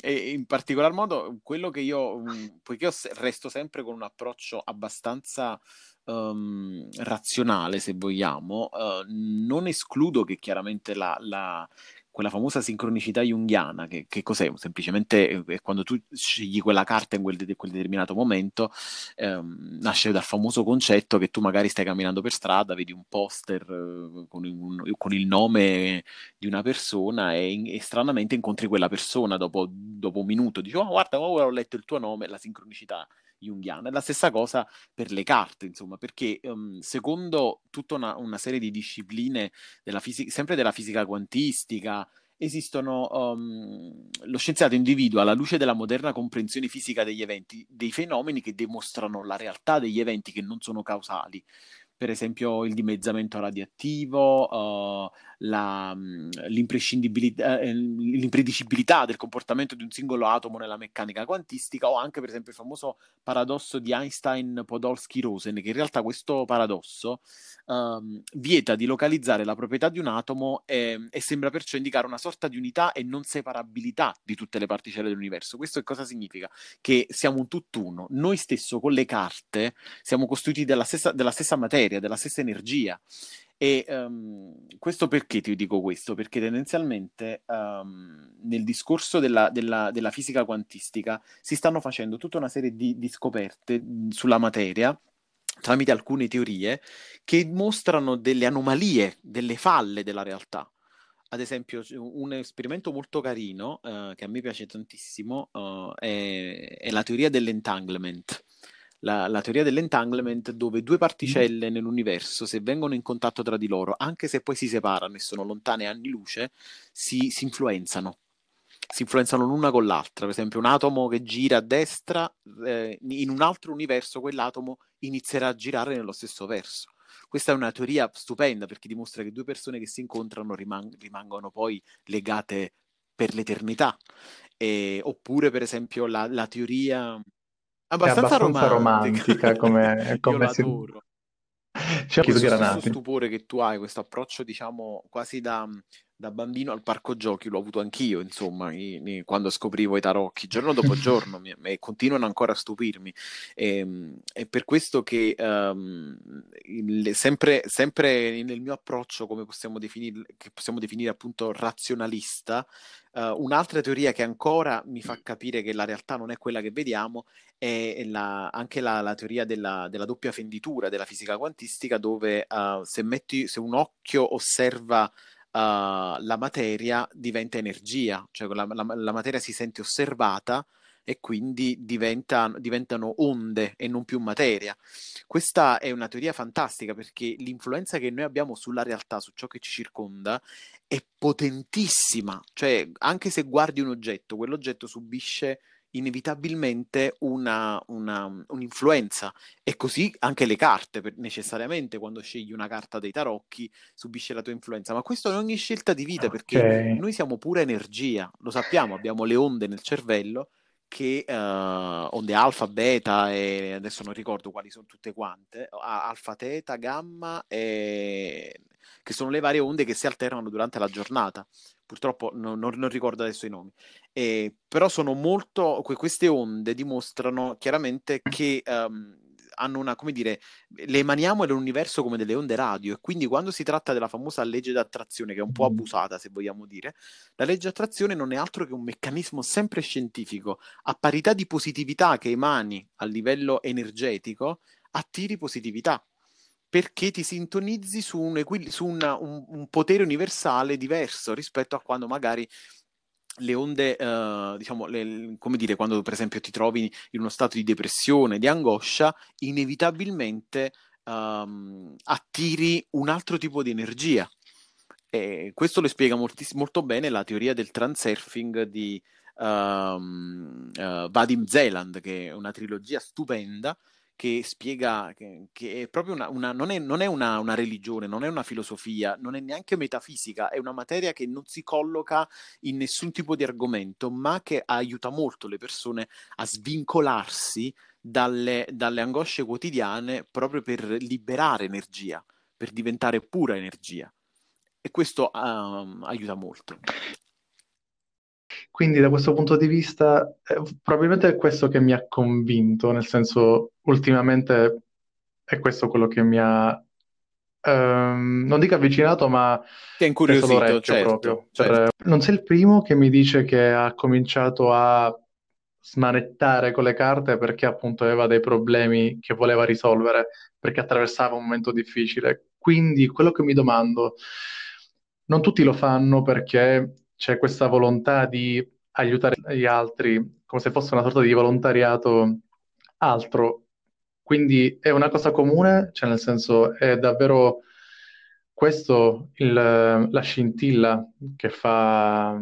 e, in particolar modo quello che io, mm, poiché resto sempre con un approccio abbastanza um, razionale, se vogliamo, uh, non escludo che chiaramente la, la, quella famosa sincronicità junghiana, che, che cos'è? Semplicemente è eh, quando tu scegli quella carta in quel, de- quel determinato momento, ehm, nasce dal famoso concetto che tu magari stai camminando per strada, vedi un poster eh, con, un, con, il nome di una persona e, e stranamente incontri quella persona dopo, dopo, un minuto, dici, oh guarda, ora ho letto il tuo nome, la sincronicità junghiana. La stessa cosa per le carte, insomma, perché um, secondo tutta una, una, serie di discipline della fisica, sempre della fisica quantistica, esistono, um, lo scienziato individua alla luce della moderna comprensione fisica degli eventi, dei fenomeni che dimostrano la realtà degli eventi che non sono causali per esempio il dimezzamento radioattivo, uh, la, eh, l'impredicibilità del comportamento di un singolo atomo nella meccanica quantistica o anche per esempio il famoso paradosso di Einstein-Podolsky-Rosen, che in realtà questo paradosso um, vieta di localizzare la proprietà di un atomo e, e, sembra perciò indicare una sorta di unità e non separabilità di tutte le particelle dell'universo. Questo cosa significa? Che siamo un tutt'uno. Noi stesso con le carte siamo costituiti della stessa, della stessa materia, della stessa energia. E um, questo perché ti dico questo? Perché tendenzialmente um, nel discorso della, della, della, fisica quantistica si stanno facendo tutta una serie di, di scoperte sulla materia tramite alcune teorie che mostrano delle anomalie, delle falle della realtà. Ad esempio, un esperimento molto carino uh, che a me piace tantissimo uh, è, è, la teoria dell'entanglement. La, la, teoria dell'entanglement dove due particelle mm. nell'universo, se vengono in contatto tra di loro, anche se poi si separano e sono lontane anni luce, si, si influenzano si influenzano l'una con l'altra. Per esempio, un atomo che gira a destra, eh, in un altro universo quell'atomo inizierà a girare nello stesso verso. Questa è una teoria stupenda perché dimostra che due persone che si incontrano rimang- rimangono poi legate per l'eternità. E, oppure, per esempio, la, la teoria abbastanza, abbastanza romantica, romantica come, come si... C'è questo stesso stupore che tu hai, questo approccio, diciamo, quasi da da bambino al parco giochi l'ho avuto anch'io, insomma, quando scoprivo i tarocchi, giorno dopo giorno, e continuano ancora a stupirmi. E, ehm, è per questo che um, il, sempre, sempre, nel mio approccio, come possiamo definire, che possiamo definire appunto razionalista, uh, un'altra teoria che ancora mi fa capire che la realtà non è quella che vediamo è la, anche la, la teoria della, della, doppia fenditura della fisica quantistica, dove uh, se, metti, se un occhio osserva la materia diventa energia, cioè la, la, la, materia si sente osservata e quindi diventa, diventano onde e non più materia. Questa è una teoria fantastica perché l'influenza che noi abbiamo sulla realtà, su ciò che ci circonda, è potentissima, cioè anche se guardi un oggetto, quell'oggetto subisce inevitabilmente una, una, un'influenza e così anche le carte, per, necessariamente quando scegli una carta dei tarocchi subisce la tua influenza, ma questo in ogni scelta di vita okay. perché noi siamo pura energia, lo sappiamo, abbiamo le onde nel cervello che uh, onde alfa, beta e adesso non ricordo quali sono tutte quante, alfa, teta, gamma e che sono le varie onde che si alternano durante la giornata. Purtroppo non, non, non ricordo adesso i nomi. Eh, però sono molto. queste onde dimostrano chiaramente che. Um, hanno una, come dire, le emaniamo nell'universo come delle onde radio e quindi quando si tratta della famosa legge d'attrazione, che è un po' abusata se vogliamo dire, la legge d'attrazione non è altro che un meccanismo sempre scientifico, a parità di positività che emani a livello energetico, attiri positività perché ti sintonizzi su, un, equil- su una, un, un, potere universale diverso rispetto a quando magari le onde, uh, diciamo, le, come dire, quando per esempio ti trovi in uno stato di depressione, di angoscia, inevitabilmente um, attiri un altro tipo di energia. E questo lo spiega moltiss- molto bene la teoria del transurfing di um, uh, Vadim Zeland, che è una trilogia stupenda che spiega che, che è proprio una, una, non è, non è una, una, religione, non è una filosofia, non è neanche metafisica, è una materia che non si colloca in nessun tipo di argomento, ma che aiuta molto le persone a svincolarsi dalle, dalle angosce quotidiane proprio per liberare energia, per diventare pura energia. E questo um, aiuta molto. Quindi da questo punto di vista, eh, probabilmente è questo che mi ha convinto, nel senso, ultimamente è questo quello che mi ha, ehm, non dico avvicinato, ma Ti ha incuriosito, certo, proprio. certo. Per- non sei il primo che mi dice che ha cominciato a smanettare con le carte perché appunto aveva dei problemi che voleva risolvere, perché attraversava un momento difficile. Quindi quello che mi domando, non tutti lo fanno perché c'è questa volontà di aiutare gli altri come se fosse una sorta di volontariato altro. Quindi è una cosa comune, cioè nel senso è davvero questo il, la scintilla che fa,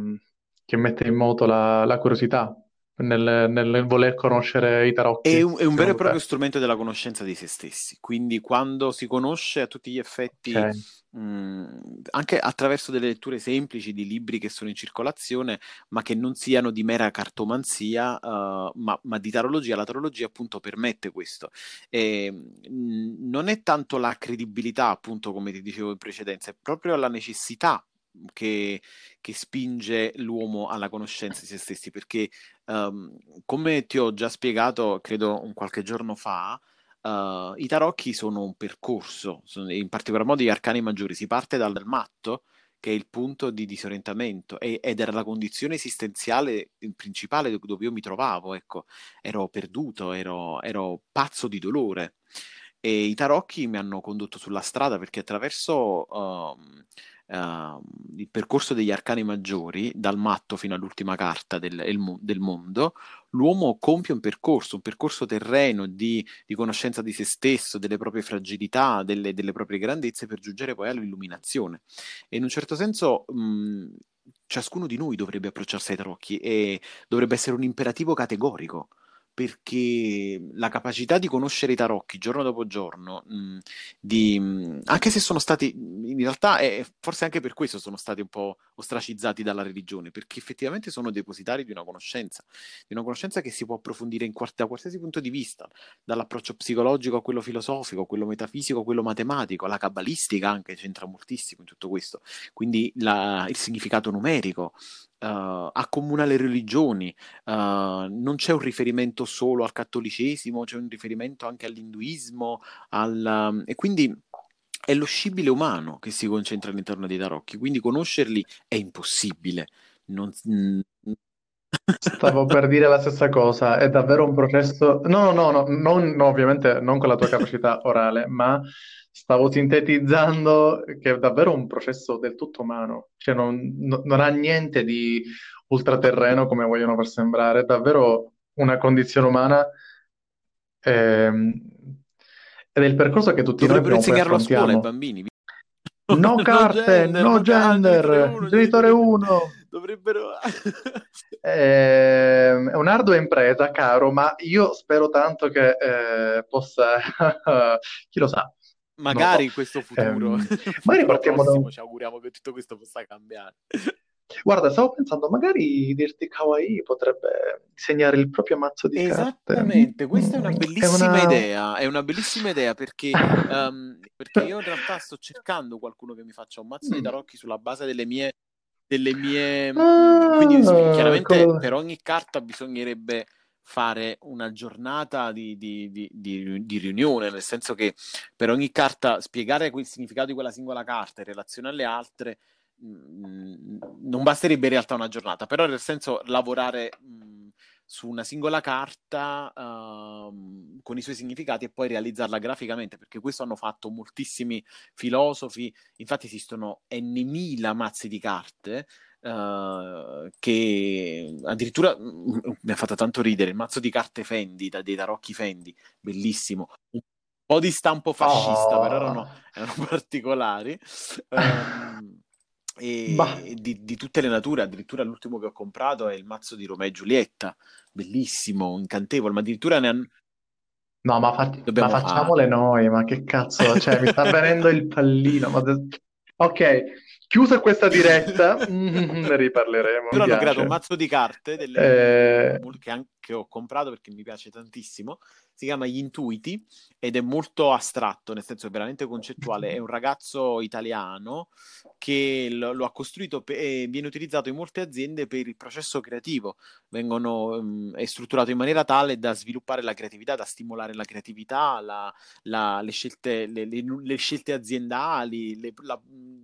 che mette in moto la, la curiosità nel, nel, voler conoscere i tarocchi. È un, è un vero e proprio strumento della conoscenza di se stessi. Quindi quando si conosce a tutti gli effetti, okay. mh, anche attraverso delle letture semplici di libri che sono in circolazione, ma che non siano di mera cartomanzia, uh, ma, ma, di tarologia, la tarologia appunto permette questo. E, mh, non è tanto la credibilità, appunto, come ti dicevo in precedenza, è proprio la necessità che, che, spinge l'uomo alla conoscenza di se stessi, perché um, come ti ho già spiegato, credo un qualche giorno fa, uh, i tarocchi sono un percorso, sono, in particolar modo gli arcani maggiori, si parte dal matto, che è il punto di disorientamento e, ed era la condizione esistenziale principale dove io mi trovavo, ecco, ero perduto, ero, ero pazzo di dolore. E i tarocchi mi hanno condotto sulla strada perché attraverso uh, uh, il percorso degli arcani maggiori, dal matto fino all'ultima carta del, del, mondo, l'uomo compie un percorso, un percorso terreno di, di conoscenza di se stesso, delle proprie fragilità, delle, delle, proprie grandezze per giungere poi all'illuminazione. E in un certo senso... Mh, ciascuno di noi dovrebbe approcciarsi ai tarocchi e dovrebbe essere un imperativo categorico perché la capacità di conoscere i tarocchi giorno dopo giorno, mh, di, mh, anche se sono stati, in realtà è, forse anche per questo sono stati un po' ostracizzati dalla religione, perché effettivamente sono depositari di una conoscenza, di una conoscenza che si può approfondire in, da qualsiasi punto di vista, dall'approccio psicologico a quello filosofico, a quello metafisico, a quello matematico, la cabalistica anche c'entra moltissimo in tutto questo, quindi la, il significato numerico, uh, accomuna le religioni, uh, non c'è un riferimento solo al cattolicesimo, c'è un riferimento anche all'induismo, al, um, e quindi è lo scibile umano che si concentra all'interno dei tarocchi, quindi conoscerli è impossibile. Non, Stavo per dire la stessa cosa, è davvero un processo... No, no, no, non, no, ovviamente non con la tua capacità orale, ma stavo sintetizzando che è davvero un processo del tutto umano, cioè non, no- non ha niente di ultraterreno come vogliono far sembrare, è davvero una condizione umana ehm, ed è il percorso che tutti noi Dovrebbero prima o poi insegnarlo a scuola ai bambini. No No carte, gender, no no gender, uno, genitore genitore 1. Dovrebbero... Ehm, È un'ardua impresa, caro, ma io spero tanto che eh, possa, chi lo sa, so. Magari in questo futuro, in magari partiamo da ci auguriamo che tutto questo possa cambiare. Guarda, stavo pensando, magari Dirty Kawaii potrebbe disegnare il proprio mazzo di carte. Esattamente, questa è una Mm, È bellissima una... idea, è una bellissima idea perché, ehm, perché io in realtà sto cercando qualcuno che mi faccia un mazzo di Mm. tarocchi sulla base delle mie, delle mie, mm, quindi Ah, chiaramente quello- per ogni carta bisognerebbe fare una giornata di, di- di- di- riunione, nel senso che per ogni carta spiegare il significato di quella singola carta in relazione alle altre mm, non basterebbe in realtà una giornata, però nel senso lavorare mm, su una singola carta ehm, con i suoi significati e poi realizzarla graficamente, perché questo hanno fatto moltissimi filosofi, infatti esistono n mazzi di carte. eh, che addirittura mm, mi ha fatto tanto ridere il mazzo di carte Fendi da dei tarocchi Fendi, bellissimo, un po' di stampo fascista, però erano, Oh. erano particolari. Ehm, E di, di tutte le nature, addirittura l'ultimo che ho comprato è il mazzo di Romeo e Giulietta, bellissimo, incantevole, ma addirittura ne hanno... No, ma, fa- ma facciamole farlo. noi, ma che cazzo, cioè mi sta venendo il pallino. ma Ok, chiusa questa diretta, ne riparleremo, Però hanno creato un mazzo di carte delle- Eh, che anche ho comprato perché mi piace tantissimo. Si chiama Gli Intuiti ed è molto astratto, nel senso veramente concettuale. È un ragazzo italiano che lo, lo ha costruito pe- e viene utilizzato in molte aziende per il processo creativo. Vengono, ehm, è strutturato in maniera tale da sviluppare la creatività, da stimolare la creatività, la- la- le scelte, le- le- le scelte aziendali, la-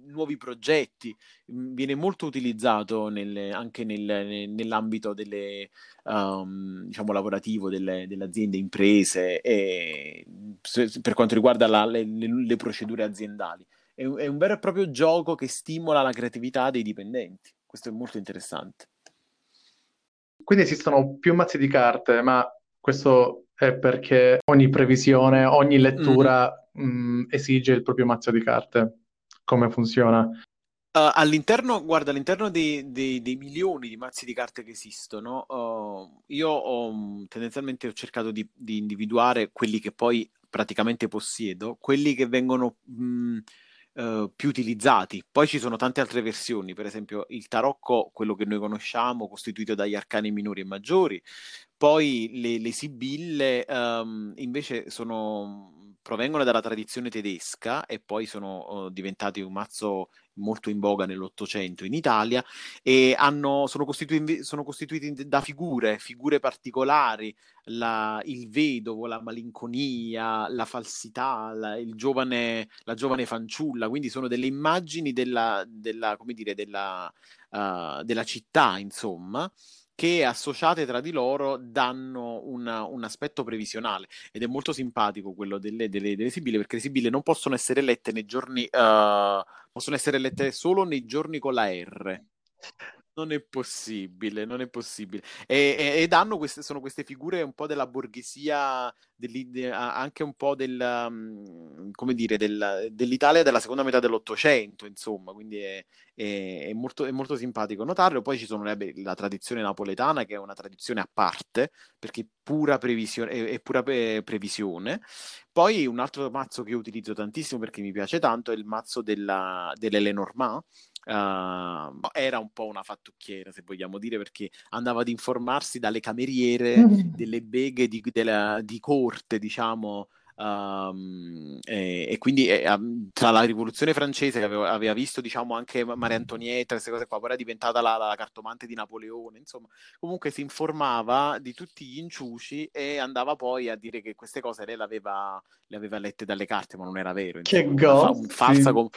nuovi progetti. Viene molto utilizzato nelle- anche nel- ne- nell'ambito delle, um, diciamo, lavorativo delle, delle aziende, imprese e se- per quanto riguarda la- le, le- procedure aziendali. È un, è un vero e proprio gioco che stimola la creatività dei dipendenti. Questo è molto interessante. quindi esistono più mazzi di carte, ma questo è perché ogni previsione, ogni lettura, mm, esige il proprio mazzo di carte. Come funziona? Uh, all'interno, guarda, all'interno dei, dei- dei milioni di mazzi di carte che esistono, uh, io ho, mm, tendenzialmente ho cercato di, di individuare quelli che poi praticamente possiedo, quelli che vengono mm, uh, più utilizzati. Poi ci sono tante altre versioni, per esempio il tarocco, quello che noi conosciamo, costituito dagli arcani minori e maggiori. Poi le, le sibille um, invece sono, provengono dalla tradizione tedesca e poi sono uh, diventati un mazzo molto in voga nell'Ottocento in Italia e hanno, sono, costituiti, sono costituiti da figure, figure particolari, la, il vedovo, la malinconia, la falsità, la, giovane, la giovane fanciulla, quindi sono delle immagini della, della, dire, della, uh, della città, insomma, che associate tra di loro danno una, un aspetto previsionale ed è molto simpatico quello delle, delle, delle sibille perché le sibille non possono essere lette nei giorni uh, possono essere lette solo nei giorni con la R Non è possibile, non è possibile. E, e, ed hanno queste, sono queste figure un po' della borghesia, anche un po' del, um, come dire, del, dell'Italia della seconda metà dell'Ottocento, insomma, quindi è, è, è, molto, è molto simpatico notarlo. Poi ci sono beh, la tradizione napoletana, che è una tradizione a parte, perché pura previsione, è, pura pre- previsione. Poi un altro mazzo che io utilizzo tantissimo perché mi piace tanto è il mazzo della, dell'Elenormand, Uh, era un po' una fattucchiera, se vogliamo dire, perché andava ad informarsi dalle cameriere mm. delle beghe di, della, di corte, diciamo. Um, e, e, quindi eh, tra la rivoluzione francese che aveva, aveva, visto diciamo anche Maria Antonietta queste cose qua poi era diventata la, la, cartomante di Napoleone insomma comunque si informava di tutti gli inciuci e andava poi a dire che queste cose lei le aveva, le aveva lette dalle carte ma non era vero insomma, che gossip falsa com-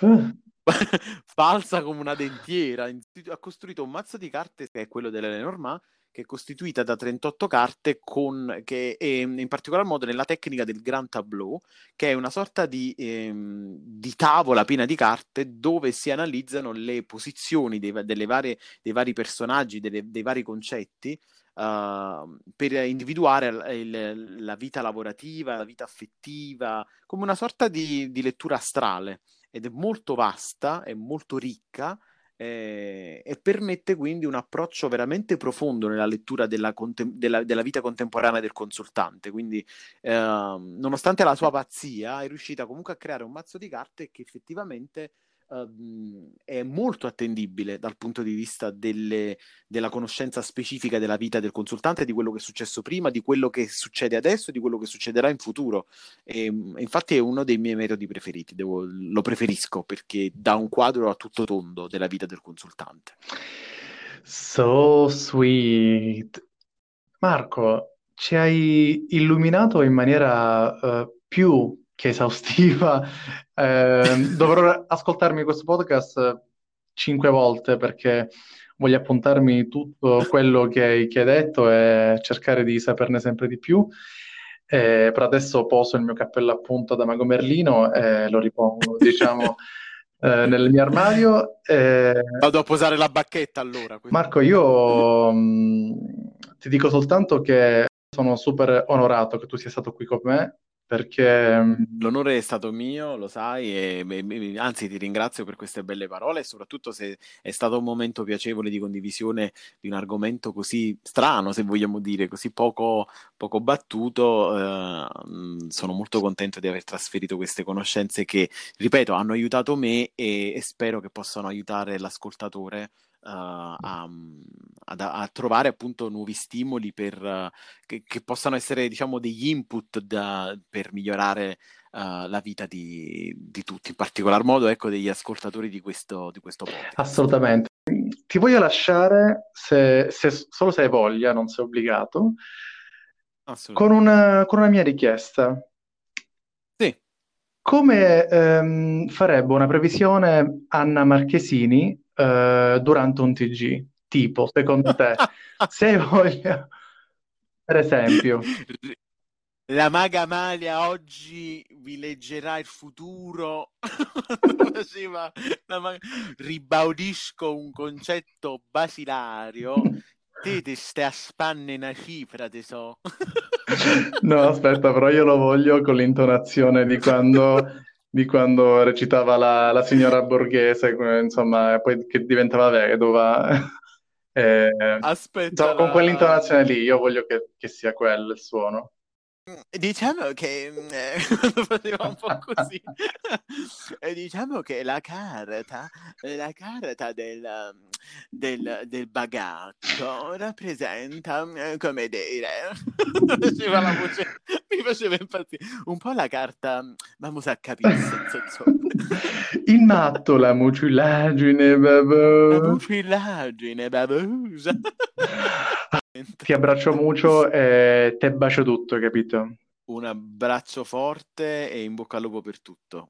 falsa come una dentiera. Ha costruito un mazzo di carte che è quello dell'Elenormand, che è costituita da 38 carte, con, che è, in particolar modo nella tecnica del Grand Tableau, che è una sorta di, ehm, di tavola piena di carte dove si analizzano le posizioni dei, varie, dei vari personaggi, delle, dei vari concetti. Uh, per individuare il, la vita lavorativa, la vita affettiva, come una sorta di, di lettura astrale ed è molto vasta, è molto ricca eh, e permette quindi un approccio veramente profondo nella lettura della, contem- della, della vita contemporanea del consultante. Quindi, eh, nonostante la sua pazzia, è riuscita comunque a creare un mazzo di carte che effettivamente uh, è molto attendibile dal punto di vista delle, della conoscenza specifica della vita del consultante, di quello che è successo prima, di quello che succede adesso e di quello che succederà in futuro. E, infatti è uno dei miei metodi preferiti, devo, lo preferisco perché dà un quadro a tutto tondo della vita del consultante. So sweet. Marco, ci hai illuminato in maniera uh, più che esaustiva. Eh, dovrò ascoltarmi questo podcast cinque volte perché voglio appuntarmi tutto quello che hai, che hai detto e cercare di saperne sempre di più. Eh, per adesso poso il mio cappello a punta da Mago Merlino e lo ripongo, diciamo, eh, nel mio armadio. Eh... Vado a posare la bacchetta allora. Quindi. Marco, io mh, mm, ti dico soltanto che sono super onorato che tu sia stato qui con me perché mm, l'onore è stato mio, lo sai, e, e, anzi ti ringrazio per queste belle parole e soprattutto se è stato un momento piacevole di condivisione di un argomento così strano, se vogliamo dire, così poco, poco battuto, eh, mm, sono molto contento di aver trasferito queste conoscenze che, ripeto, hanno aiutato me e, e spero che possano aiutare l'ascoltatore a, a, a, trovare appunto nuovi stimoli per, che, che, possano essere diciamo degli input da, per migliorare uh, la vita di, di, tutti, in particolar modo ecco degli ascoltatori di questo, di questo podcast. Assolutamente. Ti voglio lasciare, se, se, solo se hai voglia, non sei obbligato, con una, con una mia richiesta. Sì. Come ehm, farebbe una previsione Anna Marchesini uh, durante un TG? Tipo, secondo te, se hai voglia, per esempio. La maga Amalia oggi vi leggerà il futuro. mag... Ribaudisco un concetto basilario. Te te stai a spanne una cifra, te so. no, aspetta, però io lo voglio con l'intonazione di quando di quando recitava la, la signora borghese, insomma, poi che diventava vedova. Eh, Aspetta, con quell'intonazione lì, io voglio che, che sia quello il suono. Diciamo che eh, faceva un po' così. diciamo che la carta, la carta del, del, del bagatto rappresenta, eh, come dire, faceva la voce, mi faceva impazzire, un po' la carta, vamos a capire senso. Il matto, la mucillagine, babò. La mucillagine, babosa. Ti abbraccio mucho e te bacio tutto, capito? Un abbraccio forte e in bocca al lupo per tutto.